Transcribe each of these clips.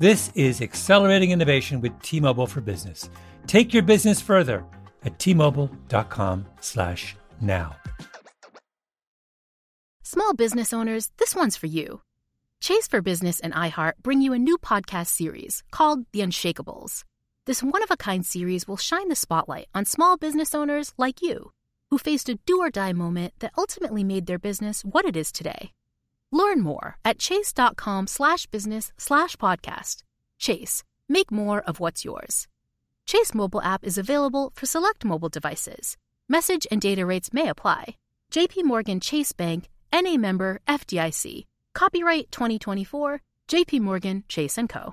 This is accelerating innovation with T-Mobile for Business. Take your business further at t-mobile.com/now. Small business owners, this one's for you. Chase for Business and iHeart bring you a new podcast series called The Unshakables. This one of a kind series will shine the spotlight on small business owners like you who faced a do or die moment that ultimately made their business what it is today. Learn more at chase.com slash business slash podcast. Chase, make more of what's yours. Chase mobile app is available for select mobile devices. Message and data rates may apply. JP Morgan Chase Bank, NA member FDIC. Copyright 2024, JP Morgan Chase & Co.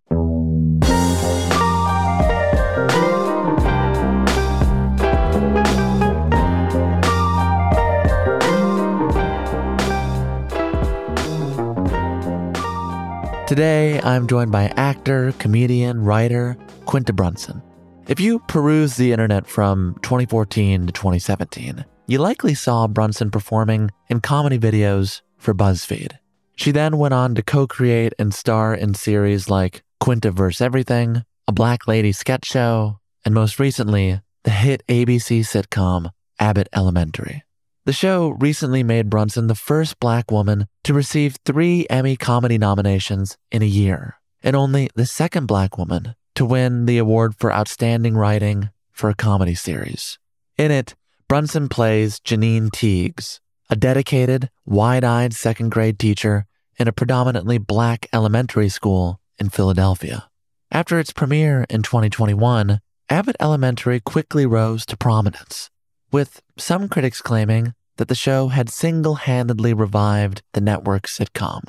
Today, I'm joined by actor, comedian, writer Quinta Brunson. If you peruse the internet from 2014 to 2017, you likely saw Brunson performing in comedy videos for BuzzFeed. She then went on to co create and star in series like Quinta vs. Everything, a Black Lady sketch show, and most recently, the hit ABC sitcom Abbott Elementary. The show recently made Brunson the first black woman to receive three Emmy comedy nominations in a year, and only the second black woman to win the award for outstanding writing for a comedy series. In it, Brunson plays Janine Teagues, a dedicated, wide eyed second grade teacher in a predominantly black elementary school in Philadelphia. After its premiere in 2021, Abbott Elementary quickly rose to prominence, with some critics claiming that the show had single handedly revived the network's sitcom.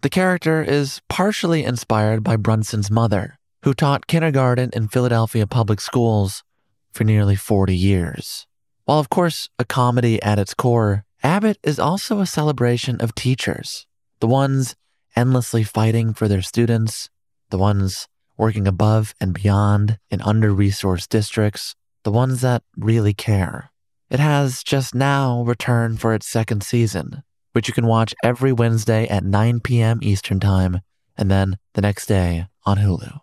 The character is partially inspired by Brunson's mother, who taught kindergarten in Philadelphia public schools for nearly 40 years. While, of course, a comedy at its core, Abbott is also a celebration of teachers, the ones endlessly fighting for their students, the ones working above and beyond in under resourced districts, the ones that really care. It has just now returned for its second season, which you can watch every Wednesday at 9 p.m. Eastern Time and then the next day on Hulu.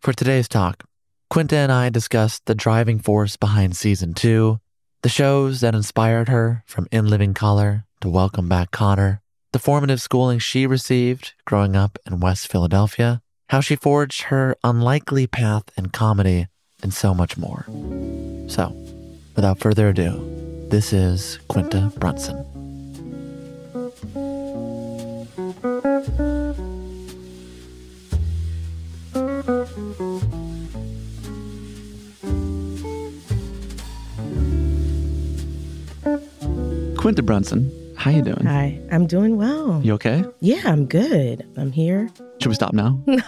For today's talk, Quinta and I discussed the driving force behind season two, the shows that inspired her from In Living Color to Welcome Back Kotter, the formative schooling she received growing up in West Philadelphia, how she forged her unlikely path in comedy, and so much more. So, without further ado, this is Quinta Brunson. Quinta Brunson, how you doing? Hi, I'm doing well. You okay? Yeah, I'm good. I'm here. Should we stop now? no,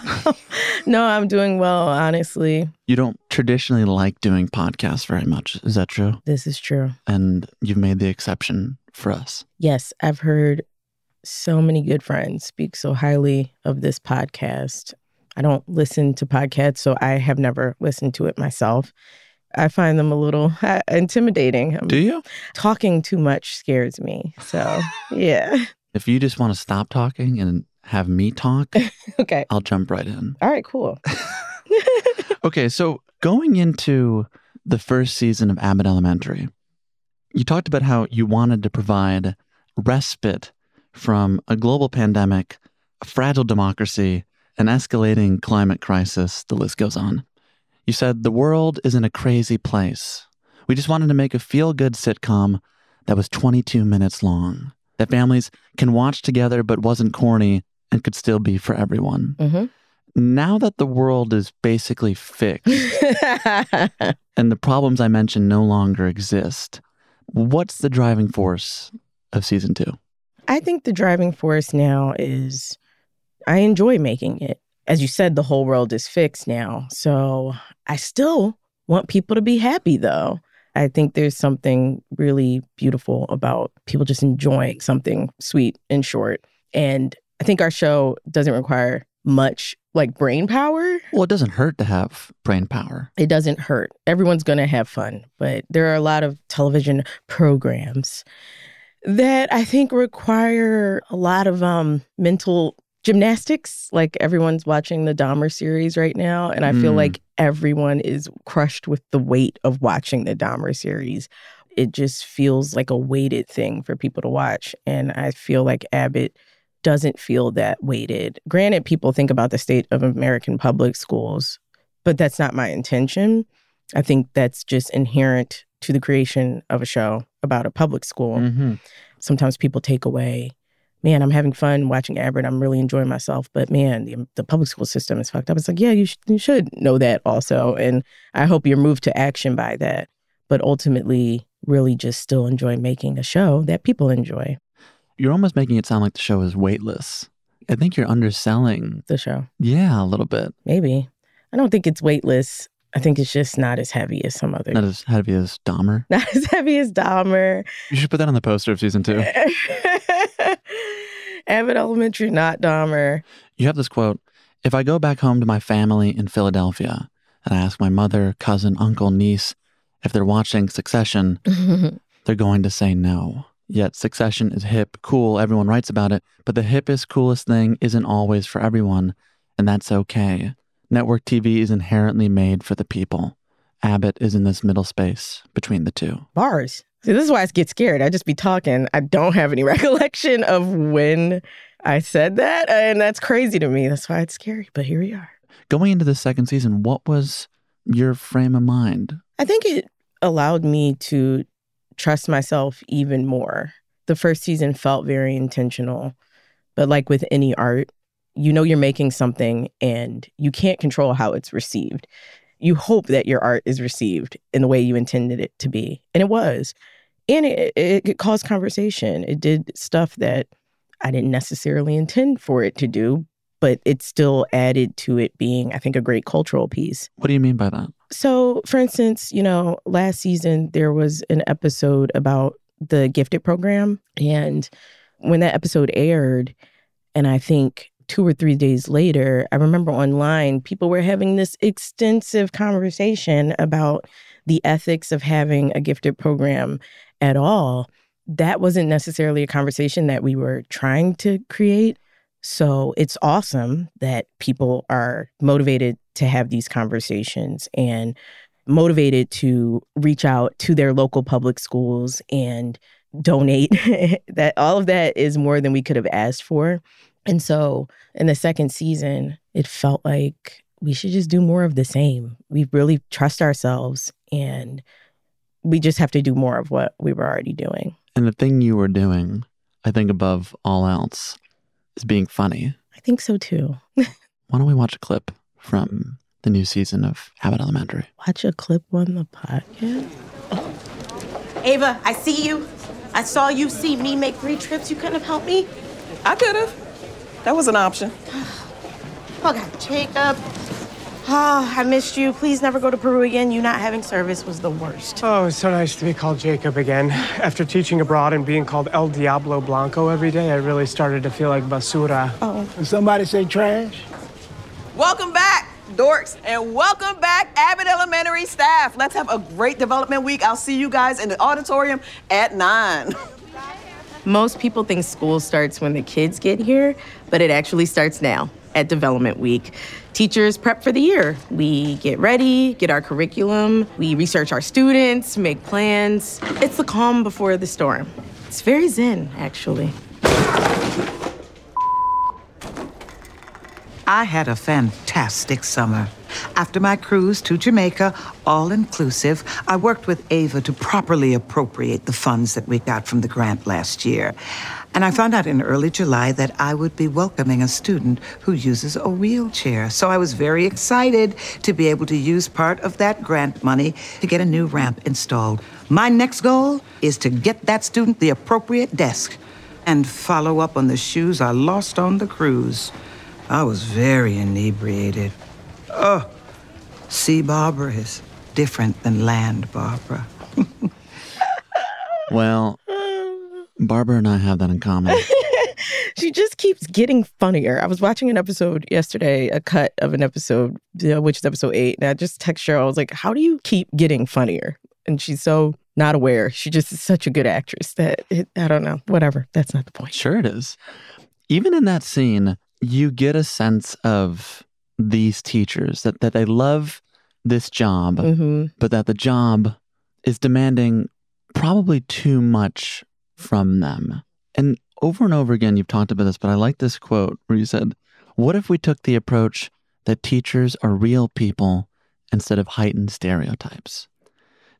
no, I'm doing well, honestly. You don't traditionally like doing podcasts very much. Is that true? This is true. And you've made the exception for us. Yes, I've heard so many good friends speak so highly of this podcast. I don't listen to podcasts, so I have never listened to it myself. I find them a little uh, intimidating. Do you? Talking too much scares me. So, yeah. If you just want to stop talking and have me talk, okay. I'll jump right in. All right, cool. okay, so going into the first season of Abbott Elementary, you talked about how you wanted to provide respite from a global pandemic, a fragile democracy, an escalating climate crisis, the list goes on. You said the world is in a crazy place. We just wanted to make a feel good sitcom that was 22 minutes long, that families can watch together but wasn't corny and could still be for everyone. Mm-hmm. Now that the world is basically fixed and the problems I mentioned no longer exist, what's the driving force of season two? I think the driving force now is I enjoy making it. As you said, the whole world is fixed now. So I still want people to be happy, though. I think there's something really beautiful about people just enjoying something sweet and short. And I think our show doesn't require much like brain power. Well, it doesn't hurt to have brain power. It doesn't hurt. Everyone's going to have fun, but there are a lot of television programs that I think require a lot of um, mental gymnastics. Like everyone's watching the Dahmer series right now, and I feel Mm. like everyone is crushed with the weight of watching the Dahmer series. It just feels like a weighted thing for people to watch, and I feel like Abbott doesn't feel that weighted. Granted, people think about the state of American public schools, but that's not my intention. I think that's just inherent to the creation of a show about a public school Mm-hmm. sometimes people take away man i'm having fun watching abbott i'm really enjoying myself but man the, the public school system is fucked up it's like yeah you, sh- you should know that also and i hope you're moved to action by that but ultimately really just still enjoy making a show that people enjoy You're almost making it sound like the show is weightless. I think you're underselling, the show yeah, a little bit. maybe i don't think it's weightless i think it's just not as heavy as some other Not as heavy as Dahmer. not as heavy as dahmer You should put that on the poster of season two. abbott elementary not dahmer You have this quote If I go back home to my family in Philadelphia and I ask my mother, cousin, uncle, niece if they're watching Succession, they're going to say no. Yet Succession is hip, cool, everyone writes about it, but the hippest, coolest thing isn't always for everyone, and that's okay. Network TV is inherently made for the people. Abbott is in this middle space between the two. bars. See, this is why I get scared. I just be talking. I don't have any recollection of when I said that. And that's crazy to me. That's why it's scary. But here we are. Going into the second season, what was your frame of mind? I think it allowed me to trust myself even more. The first season felt very intentional. But like with any art, you know you're making something and you can't control how it's received. You hope that your art is received in the way you intended it to be. And it was. And it, it, it caused conversation. It did stuff that I didn't necessarily intend for it to do, but it still added to it being, I think, a great cultural piece. What do you mean by that? So, for instance, you know, last season there was an episode about the gifted program. And when that episode aired, and I think two or three days later, I remember online people were having this extensive conversation about the ethics of having a gifted program at all. That wasn't necessarily a conversation that we were trying to create. So it's awesome that people are motivated to have these conversations and motivated to reach out to their local public schools and donate. that all of that is more than we could have asked for. And so in the second season, it felt like we should just do more of the same. We really trust ourselves and we just have to do more of what we were already doing. And the thing you were doing, I think above all else, is being funny. I think so too. Why don't we watch a clip from the new season of Abbott Elementary? Watch a clip on the podcast. Oh. Ava, I see you. I saw you see me make three trips. You couldn't have helped me. I could have. That was an option. Okay, Jacob. Oh, I missed you. Please never go to Peru again. You not having service was the worst. Oh, it's so nice to be called Jacob again. After teaching abroad and being called El Diablo Blanco every day, I really started to feel like basura. Oh, Did somebody say trash? Welcome back, dorks, and welcome back, Abbott Elementary staff. Let's have a great development week. I'll see you guys in the auditorium at 9. Most people think school starts when the kids get here, but it actually starts now at Development Week. Teachers prep for the year. We get ready, get our curriculum, we research our students, make plans. It's the calm before the storm. It's very zen, actually. I had a fantastic summer. After my cruise to Jamaica, all inclusive, I worked with Ava to properly appropriate the funds that we got from the grant last year. And I found out in early July that I would be welcoming a student who uses a wheelchair. So I was very excited to be able to use part of that grant money to get a new ramp installed. My next goal is to get that student the appropriate desk and follow up on the shoes I lost on the cruise. I was very inebriated. Oh, sea Barbara is different than land Barbara. Well, Barbara and I have that in common. she just keeps getting funnier. I was watching an episode yesterday, a cut of an episode, uh, which is episode eight. And I just text Sheryl, I was like, how do you keep getting funnier? And she's so not aware. She just is such a good actress that it, I don't know. Whatever. That's not the point. Sure, it is. Even in that scene, you get a sense of these teachers that, that they love this job, hmm but that the job is demanding probably too much from them. And over and over again, you've talked about this, but I like this quote where you said, What if we took the approach that teachers are real people instead of heightened stereotypes?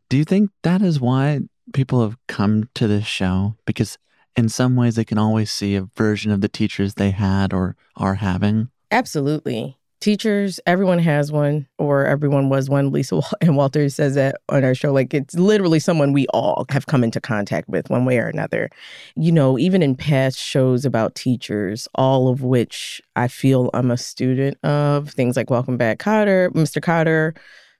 Do you think that is why people have come to this show? Because in some ways, they can always see a version of the teachers they had or are having. Absolutely. Teachers, everyone has one, or everyone was one. Lisa Ann Walter says that on our show. Like it's literally someone we all have come into contact with one way or another. You know, even in past shows about teachers, all of which I feel I'm a student of, things like Welcome Back Kotter, Mr. Kotter,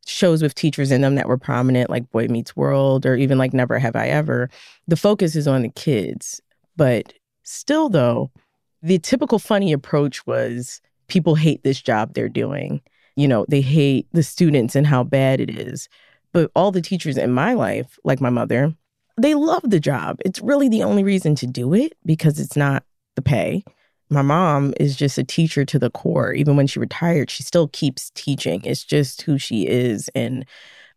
shows with teachers in them that were prominent, like Boy Meets World, or even like Never Have I Ever. The focus is on the kids. But still, though, the typical funny approach was people hate this job they're doing. You know, they hate the students and how bad it is. But all the teachers in my life, like my mother, they love the job. It's really the only reason to do it because it's not the pay. My mom is just a teacher to the core. Even when she retired, she still keeps teaching. It's just who she is. And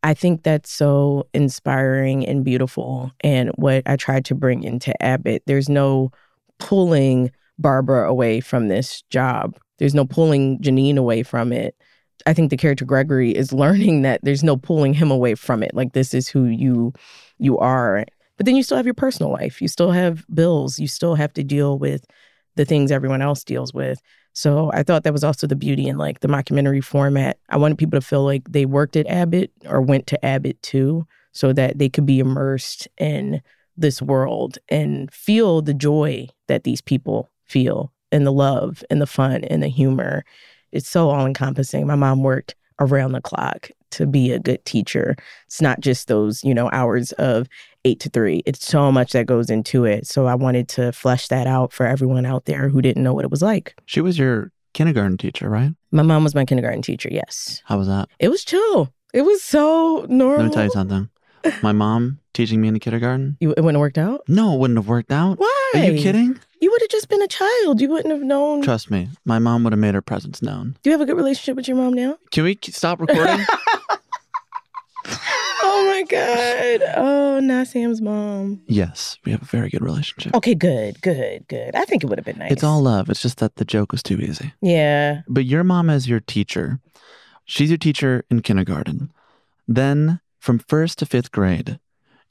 I think that's so inspiring and beautiful. And what I tried to bring into Abbott, there's no pulling Barbara away from this job. There's no pulling Janine away from it. I think the character Gregory is learning that there's no pulling him away from it. Like this is who you you are. But then you still have your personal life. You still have bills. You still have to deal with the things everyone else deals with. So I thought that was also the beauty in like the mockumentary format. I wanted people to feel like they worked at Abbott or went to Abbott too, so that they could be immersed in this world and feel the joy that these people feel and the love and the fun and the humor. It's so all encompassing. My mom worked around the clock to be a good teacher. It's not just those, you know, hours of eight to three. It's so much that goes into it. So I wanted to flesh that out for everyone out there who didn't know what it was like. She was your kindergarten teacher, right? My mom was my kindergarten teacher, yes. How was that? It was chill. It was so normal. Let me tell you something. My mom teaching me in the kindergarten. You, it wouldn't have worked out? No, it wouldn't have worked out. Why? Are you kidding? You would have just been a child. You wouldn't have known. Trust me, my mom would have made her presence known. Do you have a good relationship with your mom now? Can we stop recording? Oh my God. Oh, not Sam's mom. yes, we have a very good relationship. Okay, good, good, good. I think it would have been nice. It's all love. It's just that the joke was too easy. Yeah. But your mom is your teacher. She's your teacher in kindergarten. Then, from first to fifth grade,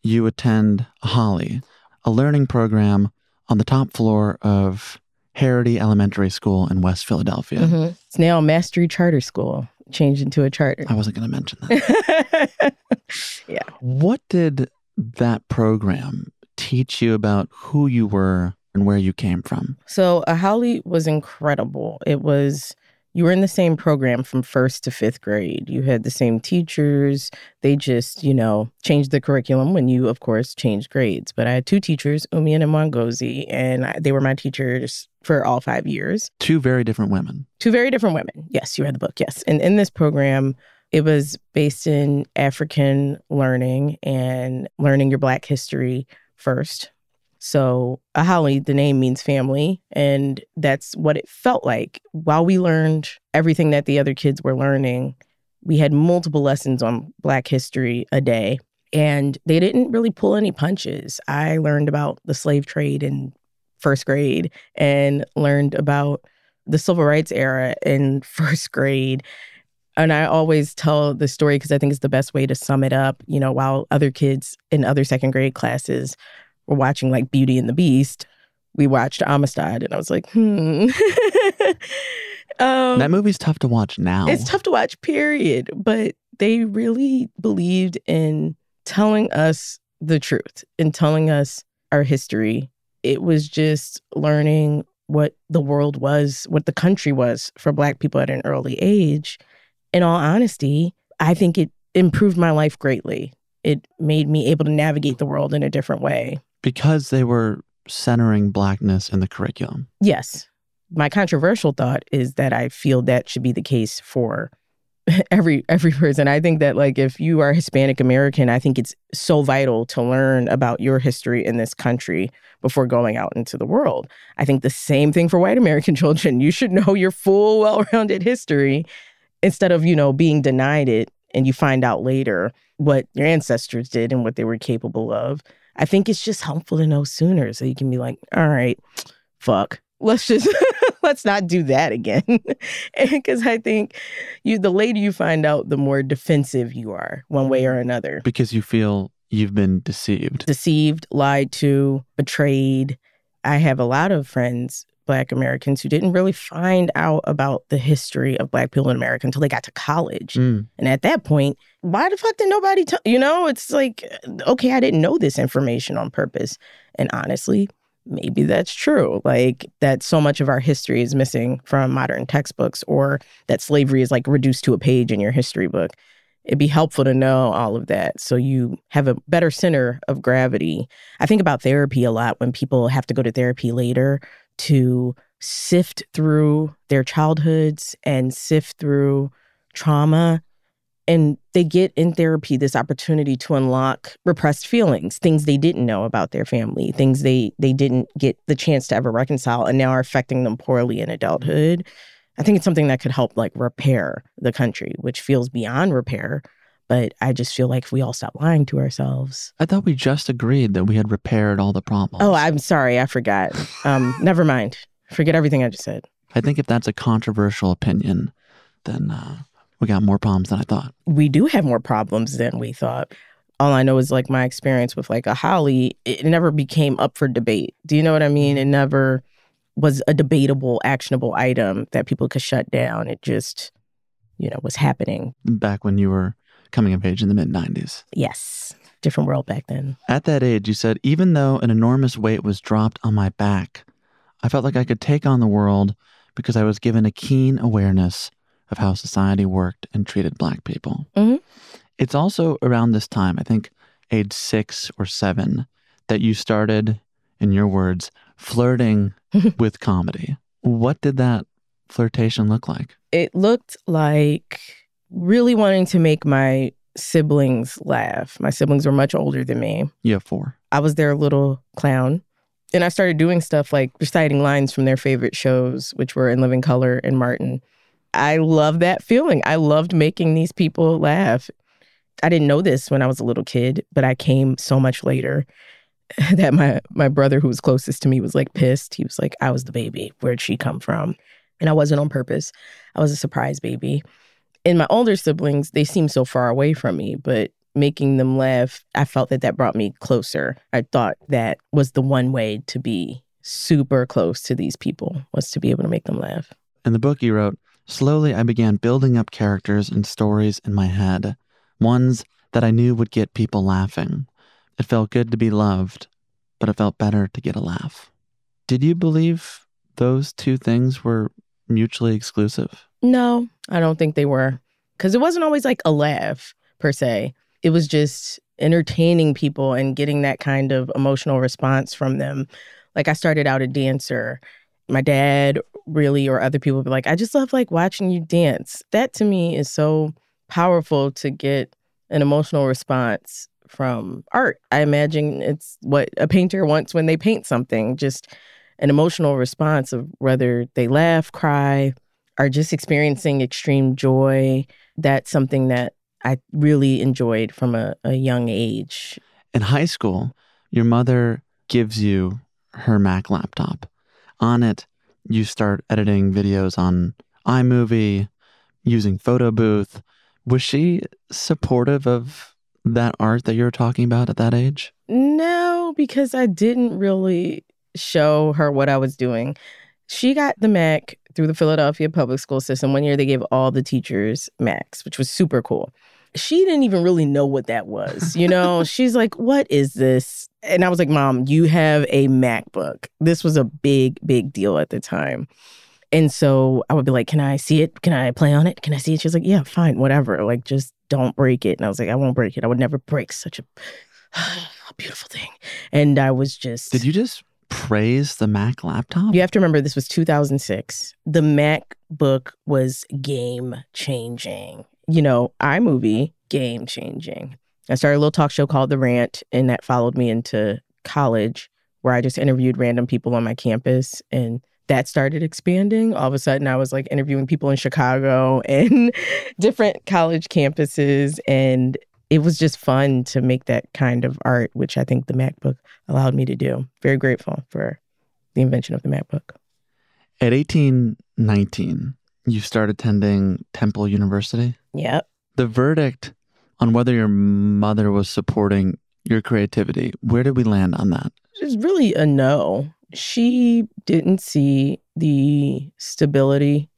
you attend Ahali, a learning program on the top floor of Harrity Elementary School in West Philadelphia. Mhm. It's now Mastery Charter School, changed into a charter. I wasn't going to mention that. yeah. What did that program teach you about who you were and where you came from? So, Ahali was incredible. It was you were in the same program from first to fifth grade. You had the same teachers. They just, you know, changed the curriculum when you, of course, changed grades. But I had two teachers, Umian and Mongozi, and I, they were my teachers for all five years. Two very different women. Two very different women. Yes, you read the book. Yes. And in this program, it was based in African learning and learning your Black history first so, uh, Ahali, the name means family. And that's what it felt like. While we learned everything that the other kids were learning, we had multiple lessons on Black history a day. And they didn't really pull any punches. I learned about the slave trade in first grade and learned about the civil rights era in first grade. And I always tell the story because I think it's the best way to sum it up. You know, while other kids in other second grade classes were watching like Beauty and the Beast, we watched Amistad, and I was like, hmm. um, that movie's tough to watch now. It's tough to watch, period. But they really believed in telling us the truth and telling us our history. It was just learning what the world was, what the country was for Black people at an early age. In all honesty, I think it improved my life greatly. It made me able to navigate the world in a different way because they were centering blackness in the curriculum. Yes. My controversial thought is that I feel that should be the case for every every person. I think that like if you are Hispanic American, I think it's so vital to learn about your history in this country before going out into the world. I think the same thing for white American children. You should know your full well-rounded history instead of, you know, being denied it and you find out later what your ancestors did and what they were capable of. I think it's just helpful to know sooner so you can be like, all right, fuck. Let's just let's not do that again. Because I think you the later you find out, the more defensive you are, one way or another. Because you feel you've been deceived. Deceived, lied to, betrayed. I have a lot of friends Black Americans who didn't really find out about the history of Black people in America until they got to college. Mm. And at that point, why the fuck did nobody tell? You know, it's like, okay, I didn't know this information on purpose. And honestly, maybe that's true. Like that so much of our history is missing from modern textbooks, or that slavery is like reduced to a page in your history book. It'd be helpful to know all of that so you have a better center of gravity. I think about therapy a lot when people have to go to therapy later to sift through their childhoods and sift through trauma. And they get in therapy this opportunity to unlock repressed feelings, things they didn't know about their family, things they they didn't get the chance to ever reconcile and now are affecting them poorly in adulthood. I think it's something that could help like repair the country, which feels beyond repair. But I just feel like if we all stop lying to ourselves. I thought we just agreed that we had repaired all the problems. Oh, I'm sorry. I forgot. Um, never mind. Forget everything I just said. I think if that's a controversial opinion, then uh, we got more problems than I thought. We do have more problems than we thought. All I know is like my experience with like Ahali, it never became up for debate. Do you know what I mean? It never was a debatable, actionable item that people could shut down. It just, you know, was happening. Back when you were coming of age in the mid 90s. Yes. Different world back then. At that age, you said, even though an enormous weight was dropped on my back, I felt like I could take on the world because I was given a keen awareness of how society worked and treated Black people. Mm-hmm. It's also around this time, I think age six or seven, that you started, in your words, flirting with comedy. What did that flirtation look like? It looked like really wanting to make my siblings laugh. My siblings were much older than me. Yeah, four. I was their little clown. And I started doing stuff like reciting lines from their favorite shows, which were In Living Color and Martin. I love that feeling. I loved making these people laugh. I didn't know this when I was a little kid, but I came so much later that my my brother who was closest to me was like pissed. He was like, I was the baby. Where'd she come from? And I wasn't on purpose. I was a surprise baby in my older siblings, they seem so far away from me, but making them laugh, I felt that that brought me closer. I thought that was the one way to be super close to these people was to be able to make them laugh. In the book you wrote, slowly I began building up characters and stories in my head, ones that I knew would get people laughing. It felt good to be loved, but it felt better to get a laugh. Did you believe those two things were mutually exclusive? No, I don't think they were. Because it wasn't always like a laugh per se. It was just entertaining people and getting that kind of emotional response from them. Like I started out a dancer. My dad really or other people be like, I just love like watching you dance. That to me is so powerful to get an emotional response from art. I imagine it's what a painter wants when they paint something, just an emotional response of whether they laugh, cry, are just experiencing extreme joy. That's something that I really enjoyed from a, a young age. In high school, your mother gives you her Mac laptop. On it, you start editing videos on iMovie, using Photo Booth. Was she supportive of that art that you're talking about at that age? No, because I didn't really show her what I was doing. She got the Mac through the Philadelphia public school system. One year they gave all the teachers Macs, which was super cool. She didn't even really know what that was. You know, she's like, What is this? And I was like, Mom, you have a MacBook. This was a big, big deal at the time. And so I would be like, Can I see it? Can I play on it? Can I see it? She's like, Yeah, fine, whatever. Like, just don't break it. And I was like, I won't break it. I would never break such a, a beautiful thing. And I was just. Did you just praise the Mac laptop? You have to remember this was 2006. The MacBook was game changing. You know, iMovie, game changing. I started a little talk show called The Rant, and that followed me into college where I just interviewed random people on my campus and that started expanding. All of a sudden, I was like interviewing people in Chicago and different college campuses. And it was just fun to make that kind of art, which I think the MacBook allowed me to do. Very grateful for the invention of the MacBook. At 18, 19, you start attending Temple University. Yep. The verdict on whether your mother was supporting your creativity, where did we land on that? It's really a no. She didn't see the stability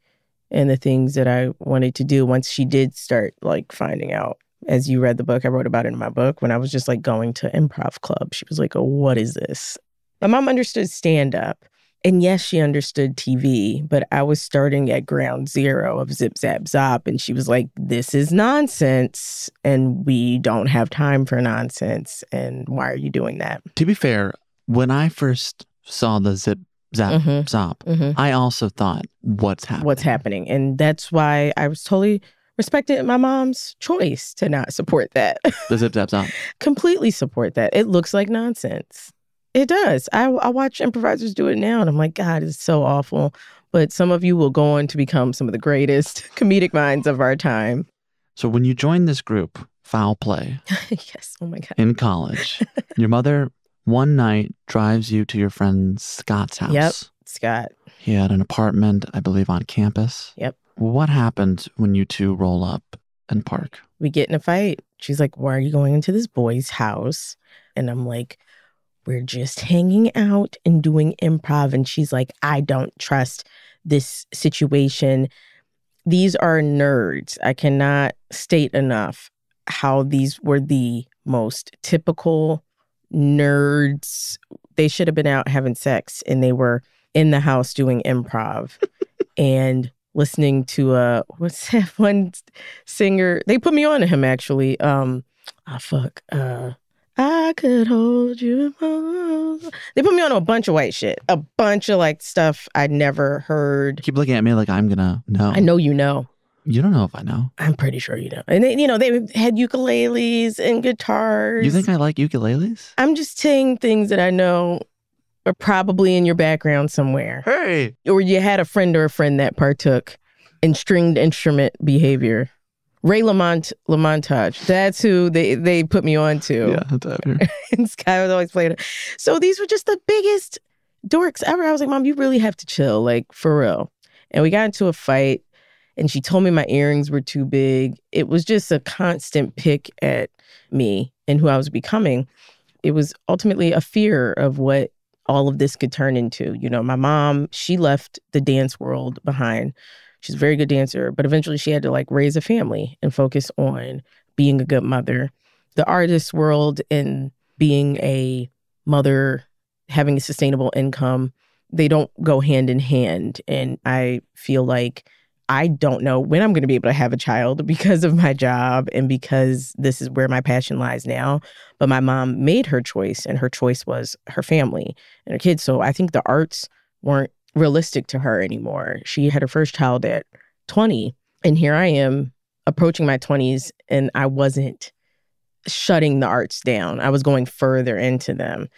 and the things that I wanted to do once she did start like finding out as you read the book, I wrote about it in my book when I was just like going to improv club. She was like, oh, what is this? My mom understood stand up. And yes, she understood TV, but I was starting at ground zero of Zip Zap Zop. And she was like, this is nonsense. And we don't have time for nonsense. And why are you doing that? To be fair, when I first saw the Zip Zap Mhm. Zop, Mhm. I also thought, what's happening? What's happening? And that's why I was totally respected my mom's choice to not support that. The Zip Zap Zop. completely support that. It looks like nonsense. It does. I, I watch improvisers do it now and I'm like, God, it's so awful. But some of you will go on to become some of the greatest comedic minds of our time. So when you joined this group, Foul Play, yes. Oh my God. in college, your mother one night drives you to your friend Scott's house. Yep. Scott. He had an apartment, I believe, on campus. Yep. What happened when you two roll up and park? We get in a fight. She's like, Why are you going into this boy's house? And I'm like, We're just hanging out and doing improv. And she's like, I don't trust this situation. These are nerds. I cannot state enough how these were the most typical nerds. They should have been out having sex and they were in the house doing improv and listening to uh what's that one singer? They put me on to him actually. Um ah fuck. Uh I could hold you. They put me on a bunch of white shit. A bunch of like stuff I'd never heard. Keep looking at me like I'm gonna know. I know you know. You don't know if I know. I'm pretty sure you know. And they, you know, they had ukuleles and guitars. You think I like ukuleles? I'm just saying things that I know are probably in your background somewhere. Hey. Or you had a friend or a friend that partook in stringed instrument behavior. Ray Lamont LaMontagne. That's who they, they put me on to. Yeah, that's out here. and Sky was always playing it. So these were just the biggest dorks ever. I was like, Mom, you really have to chill, like for real. And we got into a fight, and she told me my earrings were too big. It was just a constant pick at me and who I was becoming. It was ultimately a fear of what all of this could turn into. You know, my mom, she left the dance world behind. She's a very good dancer, but eventually she had to like raise a family and focus on being a good mother. The artist world and being a mother, having a sustainable income, they don't go hand in hand. And I feel like I don't know when I'm going to be able to have a child because of my job and because this is where my passion lies now. But my mom made her choice, and her choice was her family and her kids. So I think the arts weren't realistic to her anymore. She had her first child at 20, and here I am approaching my 20s, and I wasn't shutting the arts down. I was going further into them.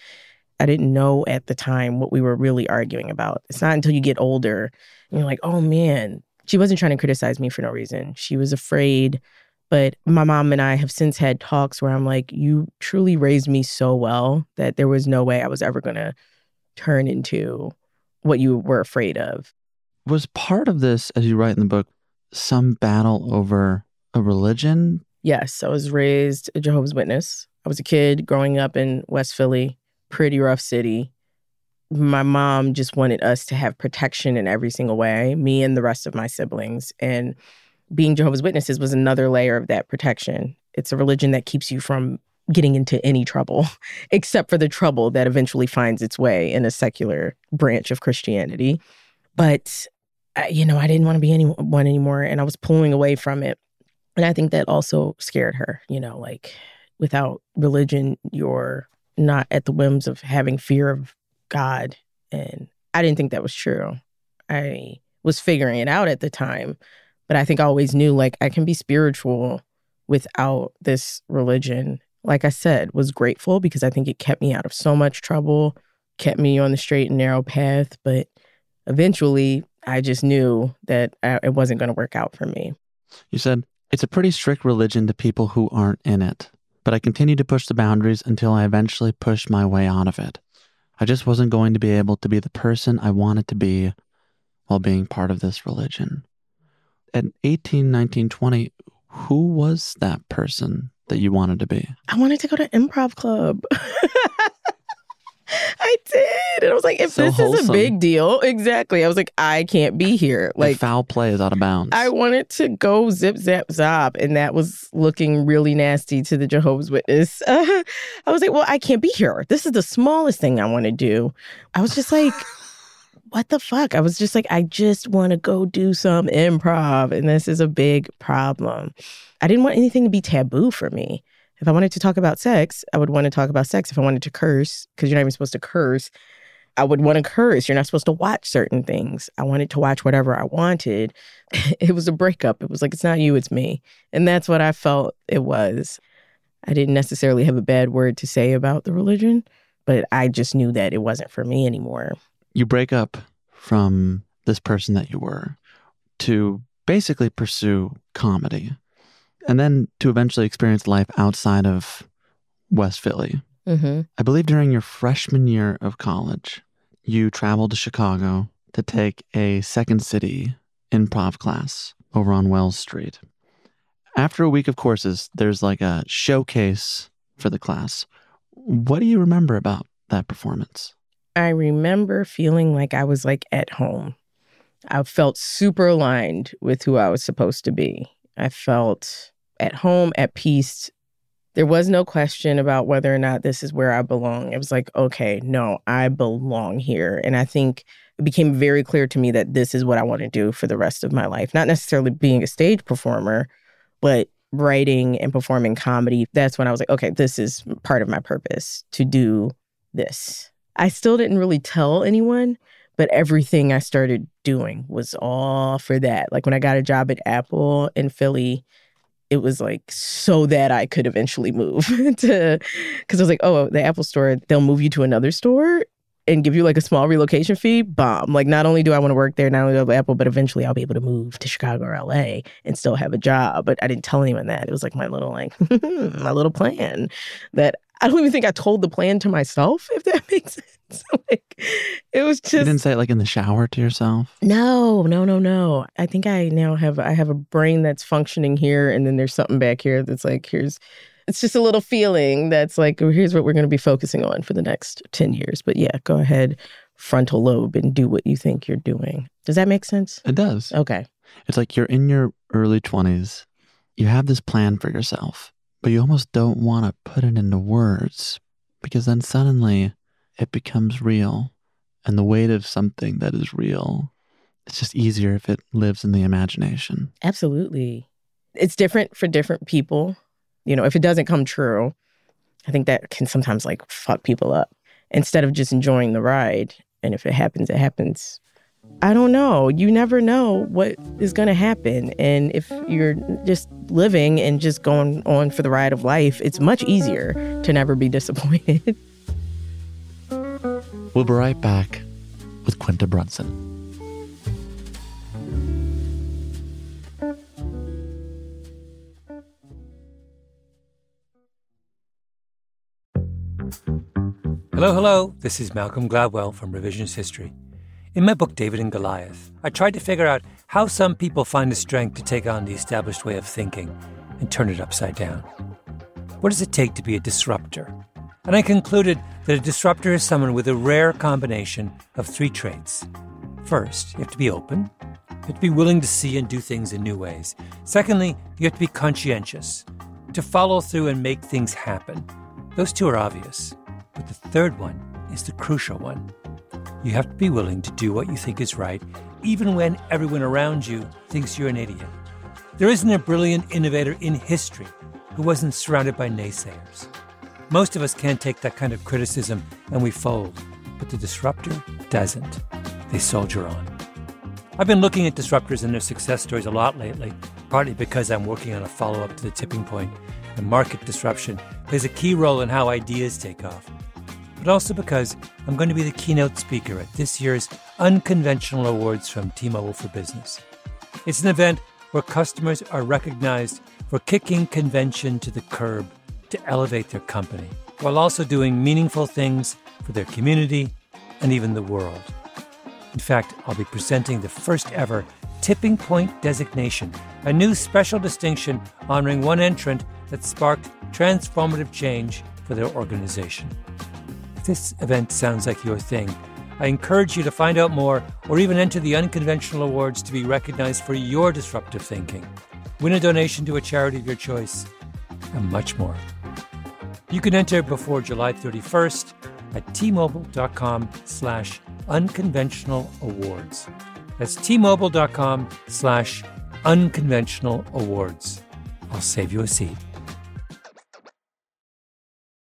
I didn't know at the time what we were really arguing about. It's not until you get older and you're like, oh man, she wasn't trying to criticize me for no reason. She was afraid. But my mom and I have since had talks where I'm like, you truly raised me so well that there was no way I was ever going to turn into what you were afraid of. Was part of this, as you write in the book, some battle over a religion? Yes, I was raised a Jehovah's Witness. I was a kid growing up in West Philly, pretty rough city. My mom just wanted us to have protection in every single way, me and the rest of my siblings. And being Jehovah's Witnesses was another layer of that protection. It's a religion that keeps you from getting into any trouble, except for the trouble that eventually finds its way in a secular branch of Christianity. But, uh, you know, I didn't want to be anyone anymore and I was pulling away from it. And I think that also scared her, you know, like without religion, you're not at the whims of having fear of God. And I didn't think that was true. I was figuring it out at the time, but I think I always knew like I can be spiritual without this religion. Like I said, was grateful because I think it kept me out of so much trouble, kept me on the straight and narrow path. But eventually, I just knew that I, it wasn't going to work out for me. You said it's a pretty strict religion to people who aren't in it, but I continued to push the boundaries until I eventually pushed my way out of it. I just wasn't going to be able to be the person I wanted to be while being part of this religion. At 18, 19, 20, who was that person that you wanted to be? I wanted to go to improv club. I did. And I was like, if So this is a big deal, exactly. I was like, I can't be here. Like Like, foul play is out of bounds. I wanted to go zip, zap, zop. And that was looking really nasty to the Jehovah's Witness. I was like, well, I can't be here. This is the smallest thing I want to do. I was just like, what the fuck? I was just like, I just want to go do some improv. And this is a big problem. I didn't want anything to be taboo for me. If I wanted to talk about sex, I would want to talk about sex. If I wanted to curse, because you're not even supposed to curse, I would want to curse. You're not supposed to watch certain things. I wanted to watch whatever I wanted. It was a breakup. It was like, it's not you, it's me. And that's what I felt it was. I didn't necessarily have a bad word to say about the religion, but I just knew that it wasn't for me anymore. you break up from this person that you were to basically pursue comedy and then to eventually experience life outside of West Philly. Mm-hmm. I believe during your freshman year of college, you traveled to Chicago to take a Second City improv class over on Wells Street. After a week of courses, there's like a showcase for the class. What do you remember about that performance? I remember feeling like I was like at home. I felt super aligned with who I was supposed to be. I felt at home, at peace. There was no question about whether or not this is where I belong. It was like, okay, no, I belong here. And I think it became very clear to me that this is what I want to do for the rest of my life. Not necessarily being a stage performer, but writing and performing comedy. That's when I was like, okay, this is part of my purpose to do this. I still didn't really tell anyone, but everything I started doing was all for that. Like when I got a job at Apple in Philly, it was like so that I could eventually move to because I was like, oh, the Apple store, they'll move you to another store and give you like a small relocation fee. Bomb. Like not only do I want to work there, not only do I Apple, but eventually I'll be able to move to Chicago or LA and still have a job. But I didn't tell anyone that. It was like my little like my little plan that I don't even think I told the plan to myself, if that makes sense. like it was just. you didn't say it like in the shower to yourself. no, no, no, no. I think I now have I have a brain that's functioning here, and then there's something back here that's like here's. It's just a little feeling that's like oh, here's what we're going to be focusing on for the next ten years. But yeah, go ahead, frontal lobe, and do what you think you're doing. Does that make sense? It does. Okay. It's like you're in your early 20s. You have this plan for yourself, but you almost don't want to put it into words because then suddenly it becomes real and the weight of something that is real, it's just easier if it lives in the imagination. Absolutely. It's different for different people. You know, if it doesn't come true, I think that can sometimes like fuck people up instead of just enjoying the ride. And if it happens, it happens. I don't know. You never know what is going to happen. And if you're just living and just going on for the ride of life, it's much easier to never be disappointed. We'll be right back with Quinta Brunson. Hello, hello. This is Malcolm Gladwell from Revisionist History. In my book, David and Goliath, I tried to figure out how some people find the strength to take on the established way of thinking and turn it upside down. What does it take to be a disruptor? And I concluded that a disruptor is someone with a rare combination of three traits. First, you have to be open. You have to be willing to see and do things in new ways. Secondly, you have to be conscientious, to follow through and make things happen. Those two are obvious. But the third one is the crucial one. You have to be willing to do what you think is right, even when everyone around you thinks you're an idiot. There isn't a brilliant innovator in history who wasn't surrounded by naysayers. Most of us can't take that kind of criticism and we fold, but the disruptor doesn't. They soldier on. I've been looking at disruptors and their success stories a lot lately, partly because I'm working on a follow up to the tipping point, and market disruption plays a key role in how ideas take off but also because I'm going to be the keynote speaker at this year's Unconventional Awards from T Mobile for Business. It's an event where customers are recognized for kicking convention to the curb to elevate their company, while also doing meaningful things for their community and even the world. In fact, I'll be presenting the first ever Tipping Point designation, a new special distinction honoring one entrant that sparked transformative change for their organization this event sounds like your thing, I encourage you to find out more or even enter the unconventional awards to be recognized for your disruptive thinking. Win a donation to a charity of your choice, and much more. You can enter before July 31st at tmobile.com slash unconventional awards. That's tmobile.com slash unconventional awards. I'll save you a seat.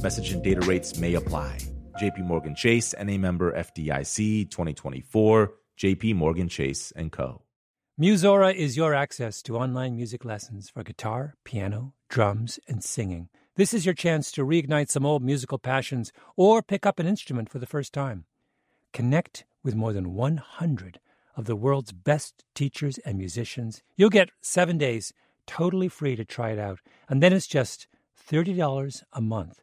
Message and data rates may apply. JP Morgan Chase and a member FDIC 2024, JP Morgan Chase and Co. Musora is your access to online music lessons for guitar, piano, drums, and singing. This is your chance to reignite some old musical passions or pick up an instrument for the first time. Connect with more than 100 of the world's best teachers and musicians. You'll get seven days totally free to try it out, and then it's just $30 a month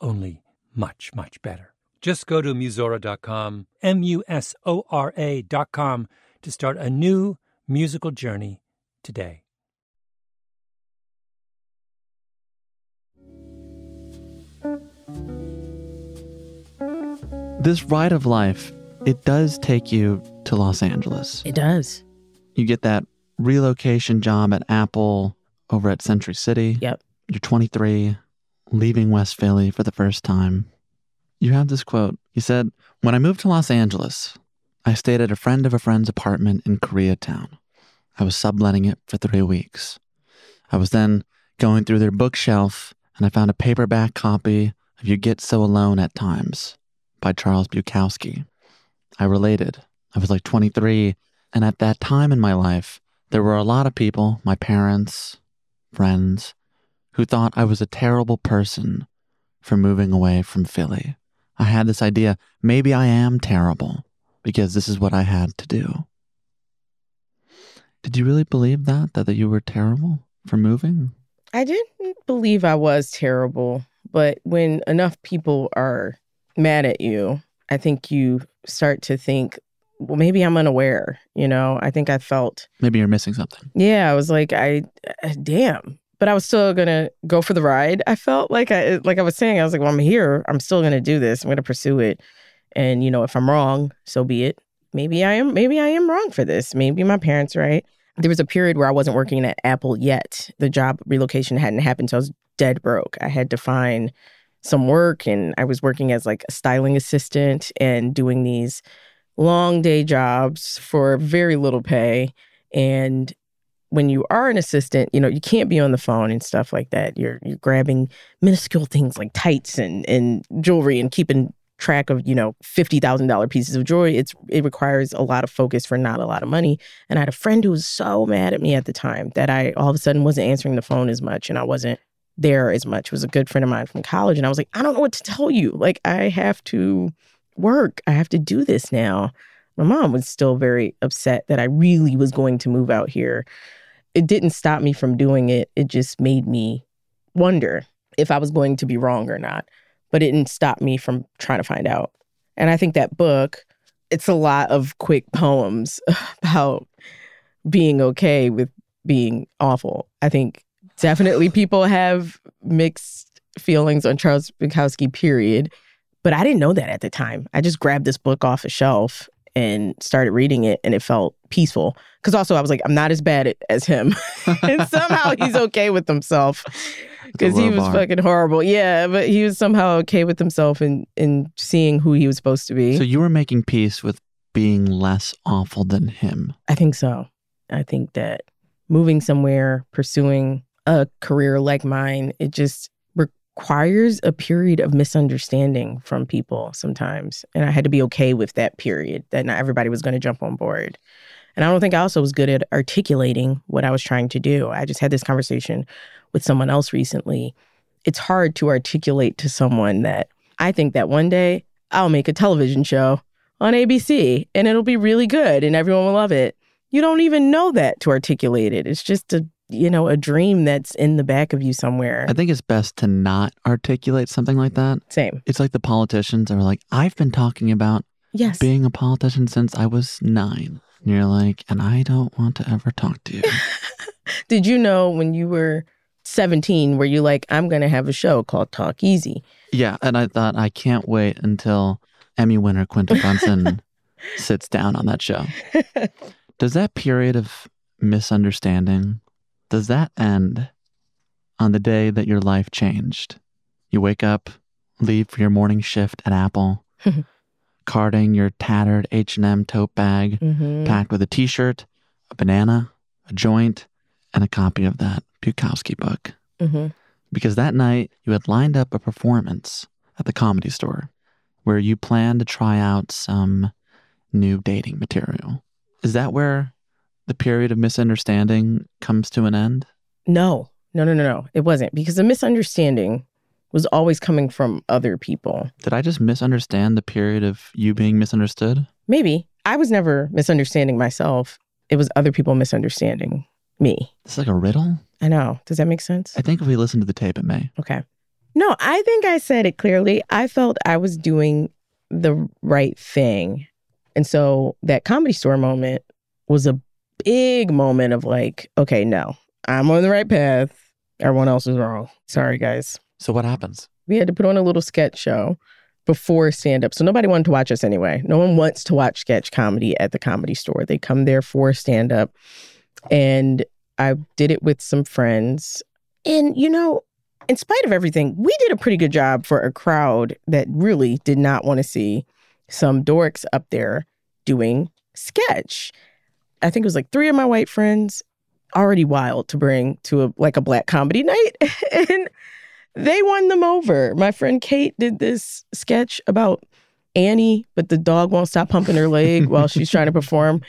only much, much better. Just go to Musora.com, M U S O R A.com, to start a new musical journey today. This ride of life it does take you to Los Angeles. It does. You get that relocation job at Apple over at Century City. Yep. You're 23, leaving West Philly for the first time. You have this quote. He said, When I moved to Los Angeles, I stayed at a friend of a friend's apartment in Koreatown. I was subletting it for three weeks. I was then going through their bookshelf and I found a paperback copy of You Get So Alone at Times by Charles Bukowski. I related. I was like 23, and at that time in my life, there were a lot of people, my parents, friends, who thought I was a terrible person for moving away from Philly. I had this idea maybe I am terrible because this is what I had to do. Did you really believe that, that, that you were terrible for moving? I didn't believe I was terrible, but when enough people are mad at you, I think you start to think, well, maybe I'm unaware. You know, I think I felt maybe you're missing something. Yeah, I was like, I, uh, damn. But I was still gonna go for the ride. I felt like I, like I was saying, I was like, well, I'm here. I'm still gonna do this. I'm gonna pursue it. And you know, if I'm wrong, so be it. Maybe I am. Maybe I am wrong for this. Maybe my parents right. There was a period where I wasn't working at Apple yet. The job relocation hadn't happened, so I was dead broke. I had to find some work and I was working as like a styling assistant and doing these long day jobs for very little pay. And when you are an assistant, you know, you can't be on the phone and stuff like that. You're you're grabbing minuscule things like tights and and jewelry and keeping track of, you know, fifty thousand dollar pieces of jewelry. It's it requires a lot of focus for not a lot of money. And I had a friend who was so mad at me at the time that I all of a sudden wasn't answering the phone as much and I wasn't there as much. It was a good friend of mine from college. And I was like, I don't know what to tell you. Like, I have to work. I have to do this now. My mom was still very upset that I really was going to move out here. It didn't stop me from doing it. It just made me wonder if I was going to be wrong or not. But it didn't stop me from trying to find out. And I think that book, it's a lot of quick poems about being okay with being awful. I think definitely people have mixed feelings on Charles Bukowski, period. But I didn't know that at the time. I just grabbed this book off a shelf and started reading it, and it felt peaceful. Because also, I was like, I'm not as bad as him. and somehow he's okay with himself. Because he was bar. fucking horrible. Yeah, but he was somehow okay with himself and in, in seeing who he was supposed to be. So you were making peace with being less awful than him. I think so. I think that moving somewhere, pursuing a career like mine, it just requires a period of misunderstanding from people sometimes. And I had to be okay with that period, that not everybody was going to jump on board. And I don't think I also was good at articulating what I was trying to do. I just had this conversation with someone else recently. It's hard to articulate to someone that I think that one day I'll make a television show on ABC and it'll be really good and everyone will love it. You don't even know that to articulate it. It's just a you know, a dream that's in the back of you somewhere. I think it's best to not articulate something like that. Same. It's like the politicians are like, I've been talking about yes. being a politician since I was nine. And you're like, and I don't want to ever talk to you. Did you know when you were 17, were you like, I'm going to have a show called Talk Easy? Yeah. And I thought, I can't wait until Emmy winner Quinta Brunson sits down on that show. Does that period of misunderstanding does that end on the day that your life changed? You wake up, leave for your morning shift at Apple, carting your tattered H&M tote bag mm-hmm. packed with a t-shirt, a banana, a joint, and a copy of that Bukowski book. Mm-hmm. Because that night you had lined up a performance at the comedy store where you planned to try out some new dating material. Is that where the period of misunderstanding comes to an end? No, no, no, no, no. It wasn't because the misunderstanding was always coming from other people. Did I just misunderstand the period of you being misunderstood? Maybe. I was never misunderstanding myself. It was other people misunderstanding me. It's like a riddle? I know. Does that make sense? I think if we listen to the tape, it may. Okay. No, I think I said it clearly. I felt I was doing the right thing. And so that comedy store moment was a big moment of like, okay, no, I'm on the right path. Everyone else is wrong. Sorry, guys. So what happens? We had to put on a little sketch show before stand up. So nobody wanted to watch us anyway. No one wants to watch sketch comedy at the comedy store. They come there for stand up. And I did it with some friends. And, you know, in spite of everything, we did a pretty good job for a crowd that really did not want to see some dorks up there doing sketch. I think it was like three of my white friends already wild to bring to a like a black comedy night and they won them over. My friend Kate did this sketch about Annie, but the dog won't stop pumping her leg while she's trying to perform.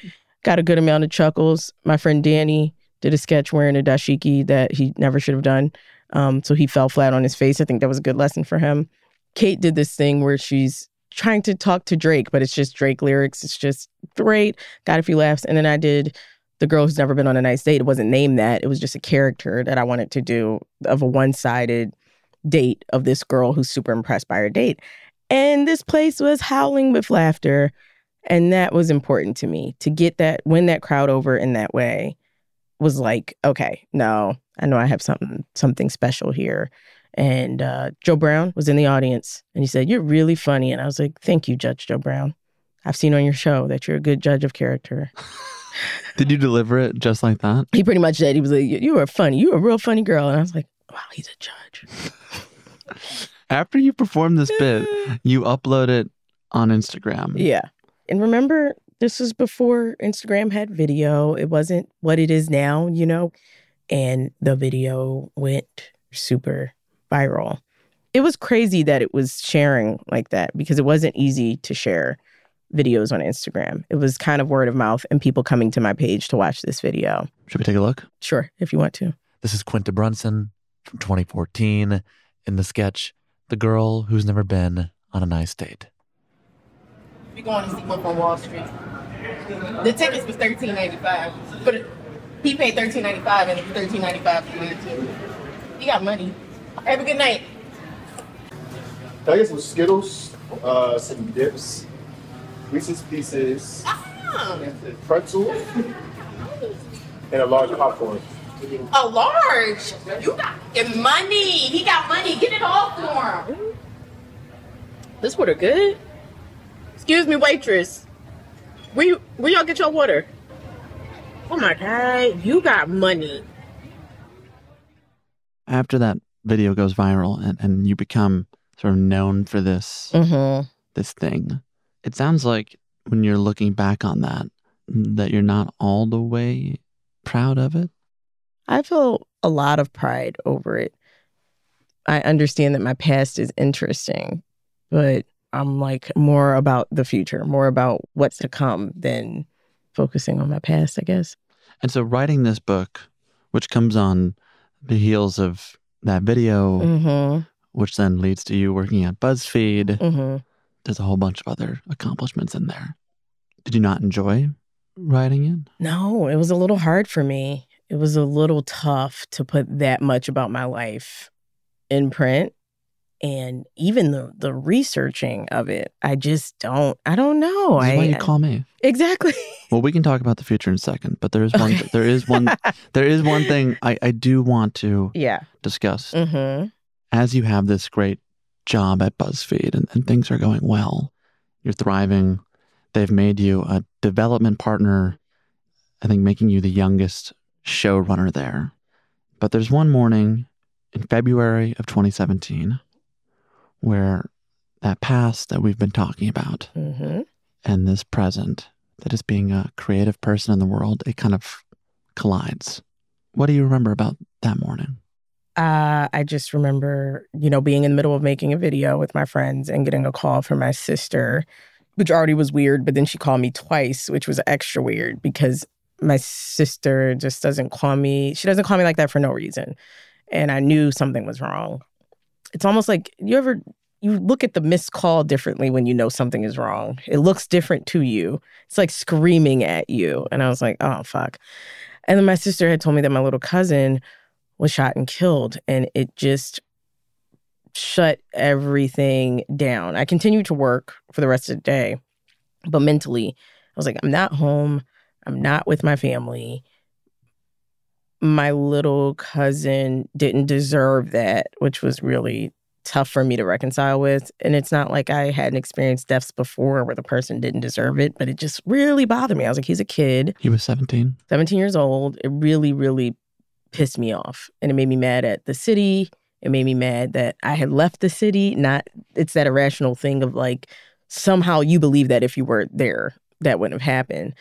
Got a good amount of chuckles. My friend Danny did a sketch wearing a dashiki that he never should have done. Um, so he fell flat on his face. I think that was a good lesson for him. Kate did this thing where she's trying to talk to Drake, but it's just Drake lyrics. It's just great. Got a few laughs. And then I did The Girl Who's Never Been on a Nice Date. It wasn't named that. It was just a character that I wanted to do of a one sided date of this girl who's super impressed by her date. And this place was howling with laughter. And that was important to me to get that, win that crowd over in that way was like, okay, no, I know I have something, something special here. And uh, Joe Brown was in the audience and he said, You're really funny. And I was like, Thank you, Judge Joe Brown. I've seen on your show that you're a good judge of character. Did you deliver it just like that? He pretty much did. He was like, You were funny. You were a real funny girl. And I was like, Wow, he's a judge. After you perform this bit, you upload it on Instagram. Yeah. And remember, this was before Instagram had video. It wasn't what it is now, you know? And the video went super viral. It was crazy that it was sharing like that because it wasn't easy to share videos on Instagram. It was kind of word of mouth and people coming to my page to watch this video. Should we take a look? Sure, if you want to. This is Quinta Brunson from 2014 in the sketch The Girl Who's Never Been on a Nice Date. We're going to see Wolf on Wall Street. The tickets was thirteen ninety five, but he paid thirteen ninety five and it was thirteen ninety five for me too. He got money. Have a good night. Can I get some Skittles, uh, some dips, Reese's Pieces, pretzel, and a large popcorn. A large. You got your money. He got money. Get it all for him. This water good? Excuse me, waitress. Where you, where y'all get your water? Oh my god, you got money. After that video goes viral and, and you become sort of known for this Mm-hmm. this thing, it sounds like when you're looking back on that, that you're not all the way proud of it. I feel a lot of pride over it. I understand that my past is interesting, but I'm like more about the future, more about what's to come than focusing on my past, I guess. And so writing this book, which comes on the heels of that video, Mm-hmm. which then leads to you working at BuzzFeed, Mm-hmm. there's a whole bunch of other accomplishments in there. Did you not enjoy writing it? No, it was a little hard for me. It was a little tough to put that much about my life in print. And even the the researching of it, I just don't I don't know. This I, why you call me. Exactly. Well, we can talk about the future in a second, but there is one. Okay. There is one. there is one thing I, I do want to yeah. discuss. Mm-hmm. As you have this great job at BuzzFeed and, and things are going well, you're thriving. They've made you a development partner. I think making you the youngest showrunner there. But there's one morning in February of 2017 where that past that we've been talking about Mm-hmm. and this present that is being a creative person in the world, it kind of collides. What do you remember about that morning? Uh, I just remember, you know, being in the middle of making a video with my friends and getting a call from my sister, which already was weird, but then she called me twice, which was extra weird because my sister just doesn't call me. She doesn't call me like that for no reason. And I knew something was wrong. It's almost like you ever you look at the missed call differently when you know something is wrong. It looks different to you. It's like screaming at you. And I was like, oh fuck. And then my sister had told me that my little cousin was shot and killed. And it just shut everything down. I continued to work for the rest of the day, but mentally, I was like, I'm not home. I'm not with my family. My little cousin didn't deserve that, which was really tough for me to reconcile with. And it's not like I hadn't experienced deaths before where the person didn't deserve it, but it just really bothered me. I was like, he's a kid. He was 17. 17 years old. It really, really pissed me off. And it made me mad at the city. It made me mad that I had left the city. Not, it's that irrational thing of like, somehow you believe that if you were there, that wouldn't have happened.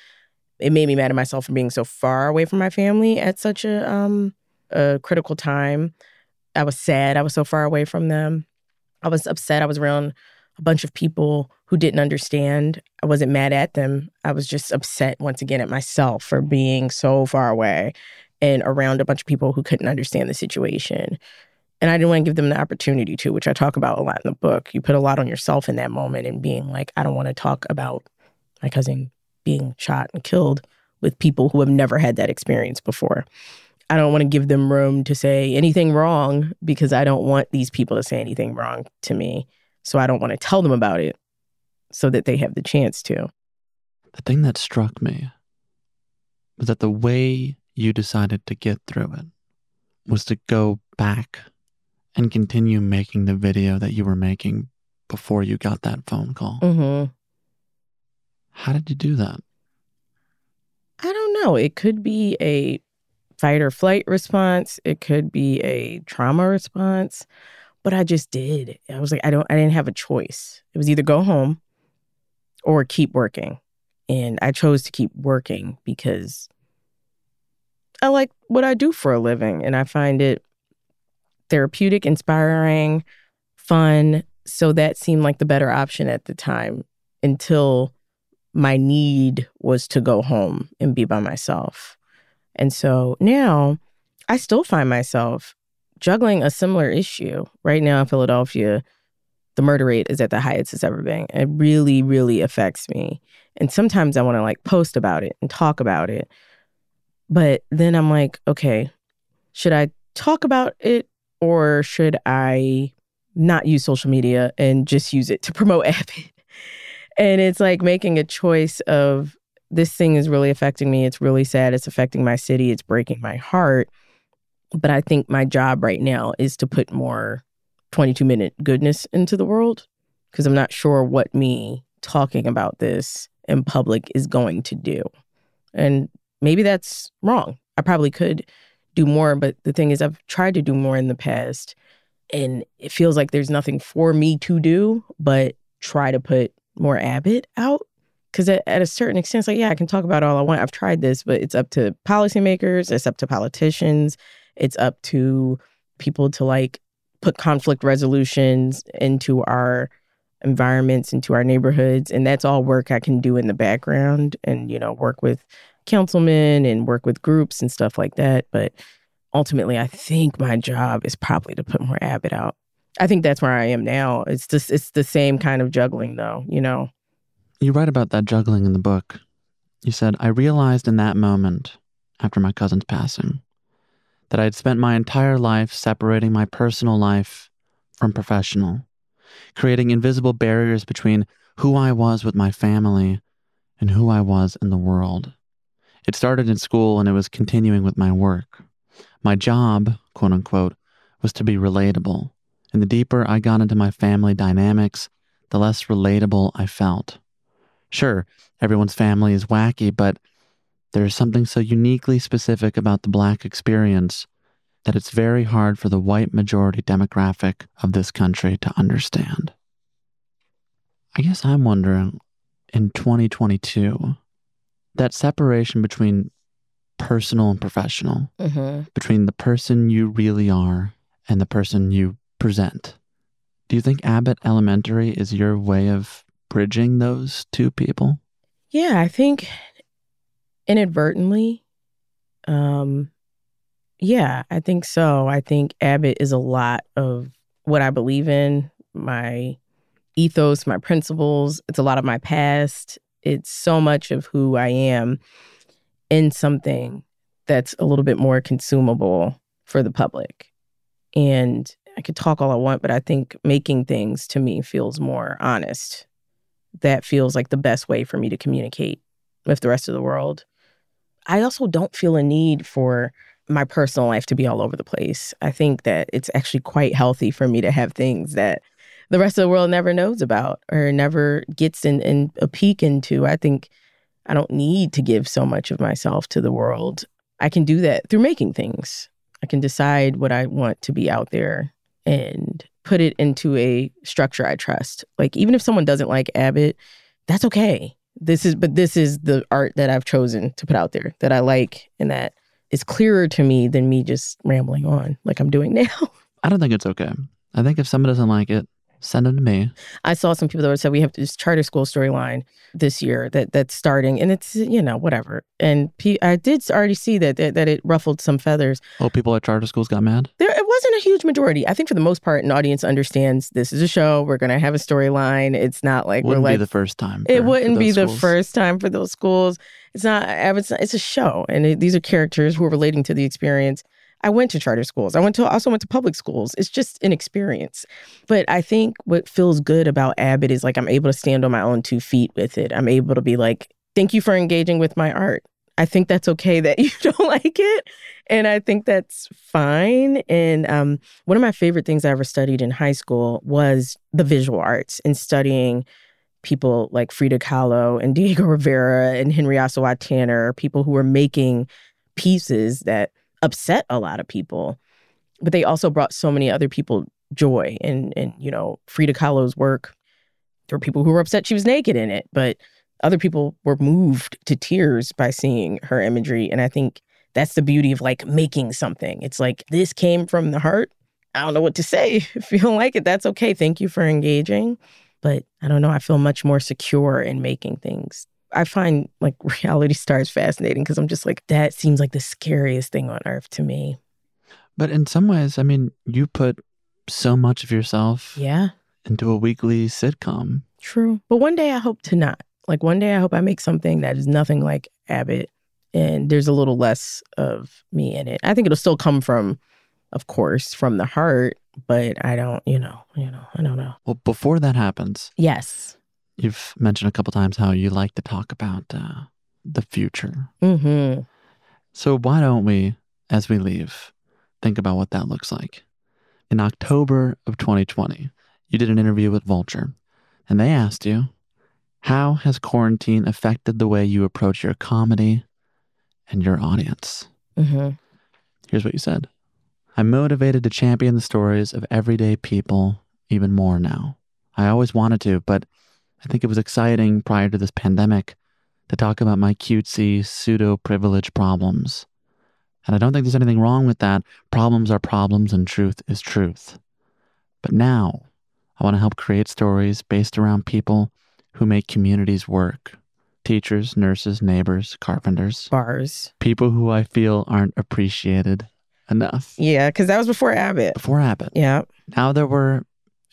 It made me mad at myself for being so far away from my family at such a um a critical time. I was sad I was so far away from them. I was upset I was around a bunch of people who didn't understand. I wasn't mad at them. I was just upset once again at myself for being so far away and around a bunch of people who couldn't understand the situation. And I didn't want to give them the opportunity to, which I talk about a lot in the book. You put a lot on yourself in that moment and being like, I don't want to talk about my cousin being shot and killed with people who have never had that experience before. I don't want to give them room to say anything wrong because I don't want these people to say anything wrong to me. So I don't want to tell them about it so that they have the chance to. The thing that struck me was that the way you decided to get through it was to go back and continue making the video that you were making before you got that phone call. Mm-hmm. How did you do that? I don't know. It could be a fight or flight response. It could be a trauma response. But I just did. I was like, I don't I didn't have a choice. It was either go home or keep working. And I chose to keep working because I like what I do for a living and I find it therapeutic, inspiring, fun. So that seemed like the better option at the time until my need was to go home and be by myself. And so now I still find myself juggling a similar issue. Right now in Philadelphia, the murder rate is at the highest it's ever been. It really, really affects me. And sometimes I want to like post about it and talk about it. But then I'm like, okay, should I talk about it or should I not use social media and just use it to promote Abbott? And it's like making a choice of this thing is really affecting me. It's really sad. It's affecting my city. It's breaking my heart. But I think my job right now is to put more 22 minute goodness into the world because I'm not sure what me talking about this in public is going to do. And maybe that's wrong. I probably could do more, but the thing is, I've tried to do more in the past and it feels like there's nothing for me to do but try to put more Abbott out. Because at, at, a certain extent, it's like, yeah, I can talk about all I want. I've tried this, but it's up to policymakers, it's up to politicians, it's up to people to like put conflict resolutions into our environments, into our neighborhoods. And that's all work I can do in the background and, you know, work with councilmen and work with groups and stuff like that. But ultimately, I think my job is probably to put more Abbott out. I think that's where I am now. It's just it's the same kind of juggling though, you know. You write about that juggling in the book. You said, I realized in that moment, after my cousin's passing, that I had spent my entire life separating my personal life from professional, creating invisible barriers between who I was with my family and who I was in the world. It started in school and it was continuing with my work. My job, quote unquote, was to be relatable, and the deeper I got into my family dynamics, the less relatable I felt. Sure, everyone's family is wacky, but there is something so uniquely specific about the Black experience that it's very hard for the white majority demographic of this country to understand. I guess I'm wondering in 2022, that separation between personal and professional, mm-hmm. between the person you really are and the person you present. Do you think Abbott Elementary is your way of bridging those two people? Yeah, I think inadvertently. Um, yeah, I think so. I think Abbott is a lot of what I believe in, my ethos, my principles. It's a lot of my past. It's so much of who I am in something that's a little bit more consumable for the public. And I could talk all I want, but I think making things to me feels more honest. That feels like the best way for me to communicate with the rest of the world. I also don't feel a need for my personal life to be all over the place. I think that it's actually quite healthy for me to have things that the rest of the world never knows about or never gets in, in a peek into. I think I don't need to give so much of myself to the world. I can do that through making things. I can decide what I want to be out there and put it into a structure I trust. Like even if someone doesn't like Abbott, that's okay. This is but this is the art that I've chosen to put out there that I like and that is clearer to me than me just rambling on like I'm doing now. I don't think it's okay. I think if someone doesn't like it, send them to me. I saw some people that said we have this charter school storyline this year that that's starting, and it's you know whatever. And P- I did already see that, that that it ruffled some feathers. Oh, people at charter schools got mad. There, it wasn't a huge majority. I think for the most part, an audience understands this is a show. We're going to have a storyline. It's not like wouldn't we're like be the first time. it wouldn't be those the first time for those schools. It's not. It's, it's a show, and it, these are characters who are relating to the experience. I went to charter schools. I went to also went to public schools. It's just an experience. But I think what feels good about Abbott is like I'm able to stand on my own two feet with it. I'm able to be like, thank you for engaging with my art. I think that's okay that you don't like it. And I think that's fine. And um, one of my favorite things I ever studied in high school was the visual arts and studying people like Frida Kahlo and Diego Rivera and Henry Ossawa Tanner, people who were making pieces that upset a lot of people. But they also brought so many other people joy. And and you know, Frida Kahlo's work, there were people who were upset she was naked in it, but other people were moved to tears by seeing her imagery. And I think that's the beauty of like making something. It's like this came from the heart. I don't know what to say. If you don't like it, that's okay. Thank you for engaging. But I don't know. I feel much more secure in making things. I find like reality stars fascinating because I'm just like, that seems like the scariest thing on earth to me. But in some ways, I mean, you put so much of yourself Yeah, into a weekly sitcom. true. But one day I hope to not. Like one day I hope I make something that is nothing like Abbott and there's a little less of me in it. I think it'll still come from, of course, from the heart, but I don't, you know, you know, I don't know. Well, before that happens, Yes. You've mentioned a couple times how you like to talk about uh, the future. Mm-hmm. So why don't we, as we leave, think about what that looks like? In October of 2020, you did an interview with Vulture, and they asked you, how has quarantine affected the way you approach your comedy and your audience? Mm-hmm. Here's what you said I'm motivated to champion the stories of everyday people even more now. I always wanted to, but I think it was exciting prior to this pandemic to talk about my cutesy pseudo privilege problems. And I don't think there's anything wrong with that. Problems are problems and truth is truth. But now I want to help create stories based around people who make communities work teachers, nurses, neighbors, carpenters, Bars. people who I feel aren't appreciated enough. Yeah, because that was before Abbott. Before Abbott. Yeah. Now that we're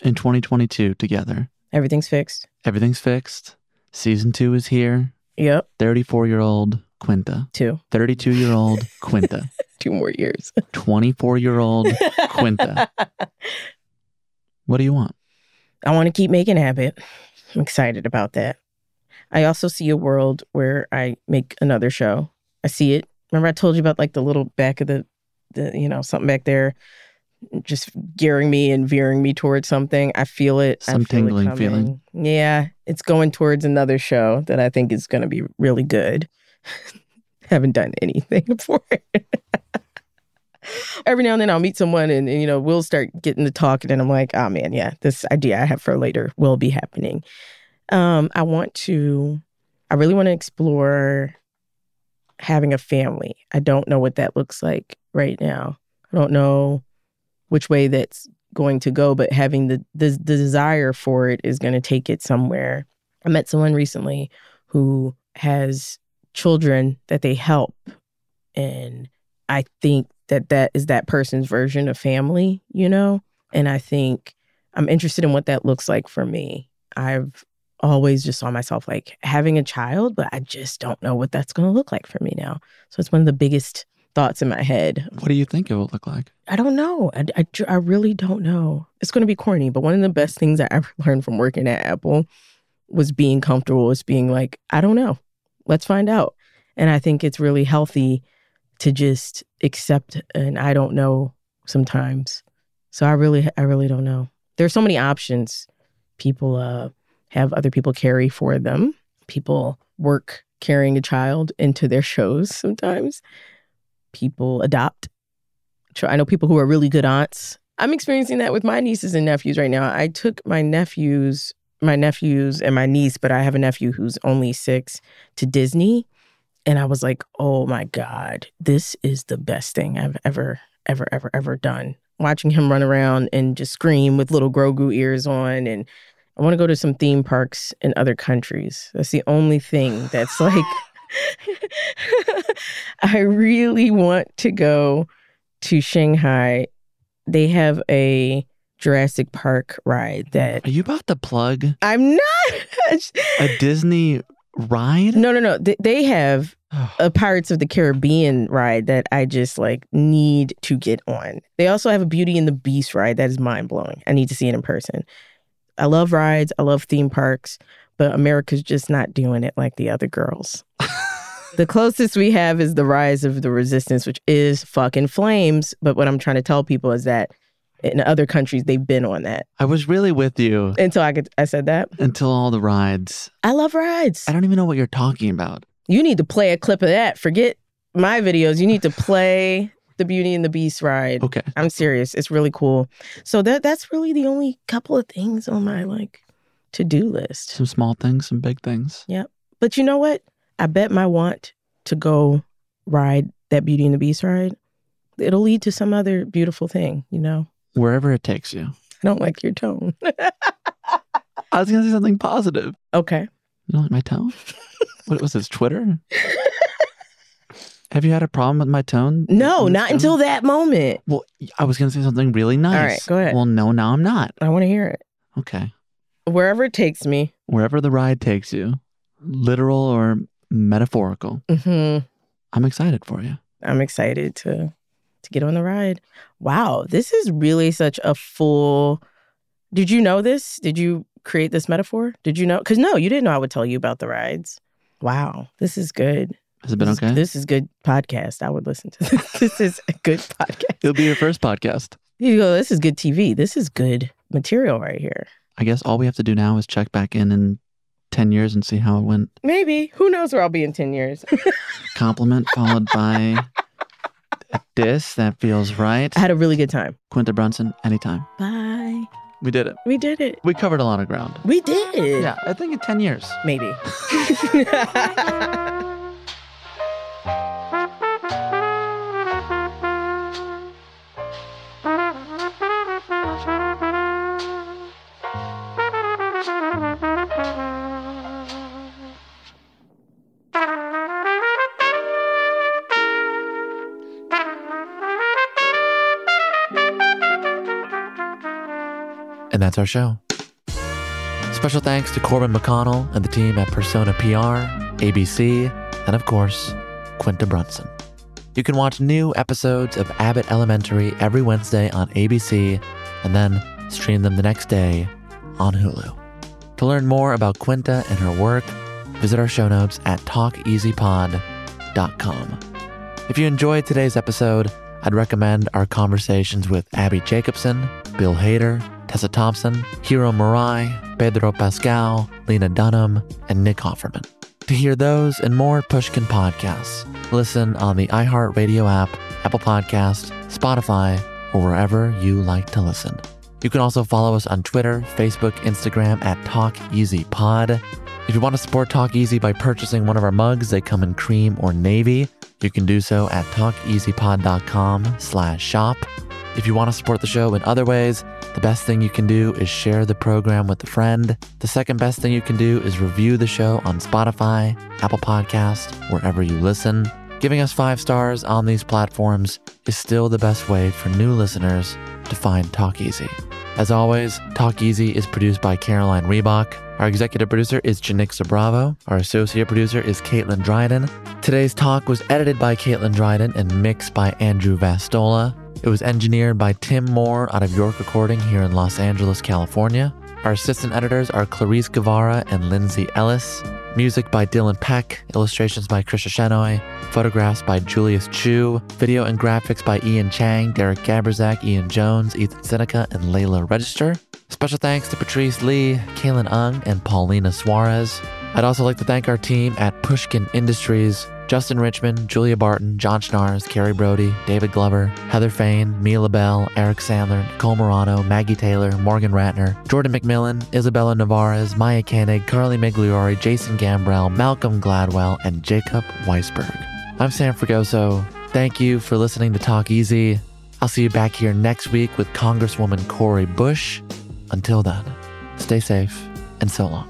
in 2022 together, Everything's fixed. everything's fixed. Season two is here. Yep. 34 year old Quinta, Two. 32 year old Quinta, Two more years. 24 year old Quinta. What do you want? I want to keep making Abbott. I'm excited about that. I also see a world where I make another show. I see it. Remember I told you about like the little back of the the you know something back there just gearing me and veering me towards something. I feel it. Some feel tingling feeling. Yeah, it's going towards another show that I think is going to be really good. Haven't done anything for it. Every now and then I'll meet someone and, and, you know we'll start getting to talking and I'm like, oh man, yeah, this idea I have for later will be happening. Um, I want to, I really want to explore having a family. I don't know what that looks like right now. I don't know which way that's going to go, but having the the, the desire for it is going to take it somewhere. I met someone recently who has children that they help, and I think that that is that person's version of family, you know. And I think I'm interested in what that looks like for me. I've always just saw myself like having a child, but I just don't know what that's going to look like for me now. So it's one of the biggest thoughts in my head. What do you think it will look like? I don't know. I, I, I really don't know. It's going to be corny, but one of the best things I ever learned from working at Apple was being comfortable, was being like, I don't know. Let's find out. And I think it's really healthy to just accept and I don't know sometimes. So I really I really don't know. There's so many options. People uh have other people carry for them. People work carrying a child into their shows sometimes. People adopt. I know people who are really good aunts. I'm experiencing that with my nieces and nephews right now. I took my nephews, my nephews and my niece, but I have a nephew who's only six to Disney. And I was like, oh my God, this is the best thing I've ever, ever, ever, ever done. Watching him run around and just scream with little Grogu ears on and I want to go to some theme parks in other countries. That's the only thing that's like, I really want to go to Shanghai. They have a Jurassic Park ride that. Are you about to plug? I'm not. a Disney ride? No, no, no. They have a Pirates of the Caribbean ride that I just like need to get on. They also have a Beauty and the Beast ride that is mind blowing. I need to see it in person. I love rides, I love theme parks, but America's just not doing it like the other girls. the closest we have is the rise of the resistance, which is fucking flames. But what I'm trying to tell people is that in other countries they've been on that. I was really with you until I could I said that. Until all the rides. I love rides. I don't even know what you're talking about. You need to play a clip of that. Forget my videos. You need to play the Beauty and the Beast ride. Okay. I'm serious. It's really cool. So that that's really the only couple of things on my like to-do list. Some small things, some big things. Yep. But you know what? I bet my want to go ride that Beauty and the Beast ride, it'll lead to some other beautiful thing, you know? Wherever it takes you. I don't like your tone. I was gonna say something positive. Okay. You don't like my tone? what was this, Twitter? Have you had a problem with my tone? No, not until that moment. Well, I was going to say something really nice. All right, go ahead. Well, no, now I'm not. I want to hear it. Okay. Wherever it takes me. Wherever the ride takes you, literal or metaphorical. Mm-hmm. I'm excited for you. I'm excited to to get on the ride. Wow, this is really such a full. Did you know this? Did you create this metaphor? Did you know? Because no, you didn't know I would tell you about the rides. Wow, this is good. Has it been this okay? Is, this is good podcast. I would listen to this. this is a good podcast. It'll be your first podcast. You go, this is good TV. This is good material right here. I guess all we have to do now is check back in in 10 years and see how it went. Maybe. Who knows where I'll be in 10 years? Compliment followed by a diss. That feels right. I had a really good time. Quinta Brunson, anytime. Bye. We did it. We did it. We covered a lot of ground. We did. Yeah, I think in 10 years. Maybe. that's our show. Special thanks to Corbin McConnell and the team at Persona PR, ABC, and of course, Quinta Brunson. You can watch new episodes of Abbott Elementary every Wednesday on ABC and then stream them the next day on Hulu. To learn more about Quinta and her work, visit our show notes at talkeasypod.com. If you enjoyed today's episode, I'd recommend our conversations with Abbi Jacobson, Bill Hader, Tessa Thompson, Hiro Murai, Pedro Pascal, Lena Dunham, and Nick Offerman. To hear those and more Pushkin podcasts, listen on the iHeartRadio app, Apple Podcast, Spotify, or wherever you like to listen. You can also follow us on Twitter, Facebook, Instagram at TalkEasyPod. If you want to support Talk Easy by purchasing one of our mugs, they come in cream or navy. You can do so at talkeasypod.com slash shop. If you want to support the show in other ways, the best thing you can do is share the program with a friend. The second best thing you can do is review the show on Spotify, Apple Podcast, wherever you listen. Giving us five stars on these platforms is still the best way for new listeners to find Talk Easy. As always, Talk Easy is produced by Caroline Reebok. Our executive producer is Janixa Bravo. Our associate producer is Caitlin Dryden. Today's talk was edited by Caitlin Dryden and mixed by Andrew Vastola. It was engineered by Tim Moore out of York Recording here in Los Angeles, California. Our assistant editors are Clarice Guevara and Lindsay Ellis. Music by Dylan Peck, illustrations by Krisha Shenoy, photographs by Julius Chu, video and graphics by Ian Chang, Derek Gaberzak, Ian Jones, Ethan Seneca, and Layla Register. Special thanks to Patrice Lee, Kaylin Ung, and Paulina Suarez. I'd also like to thank our team at Pushkin Industries, Justin Richmond, Julia Barton, John Schnars, Carrie Brody, David Glover, Heather Fain, Mia Lobel, Eric Sandler, Nicole Morano, Maggie Taylor, Morgan Ratner, Jordan McMillan, Isabella Navarez, Maya Koenig, Carly Migliori, Jason Gambrell, Malcolm Gladwell, and Jacob Weisberg. I'm Sam Fragoso. Thank you for listening to Talk Easy. I'll see you back here next week with Congresswoman Cori Bush. Until then, stay safe and so long.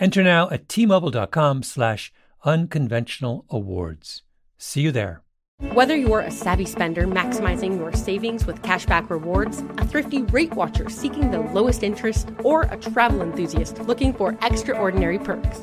Enter now at tmobile.com slash unconventional awards. See you there. Whether you're a savvy spender maximizing your savings with cashback rewards, a thrifty rate watcher seeking the lowest interest, or a travel enthusiast looking for extraordinary perks,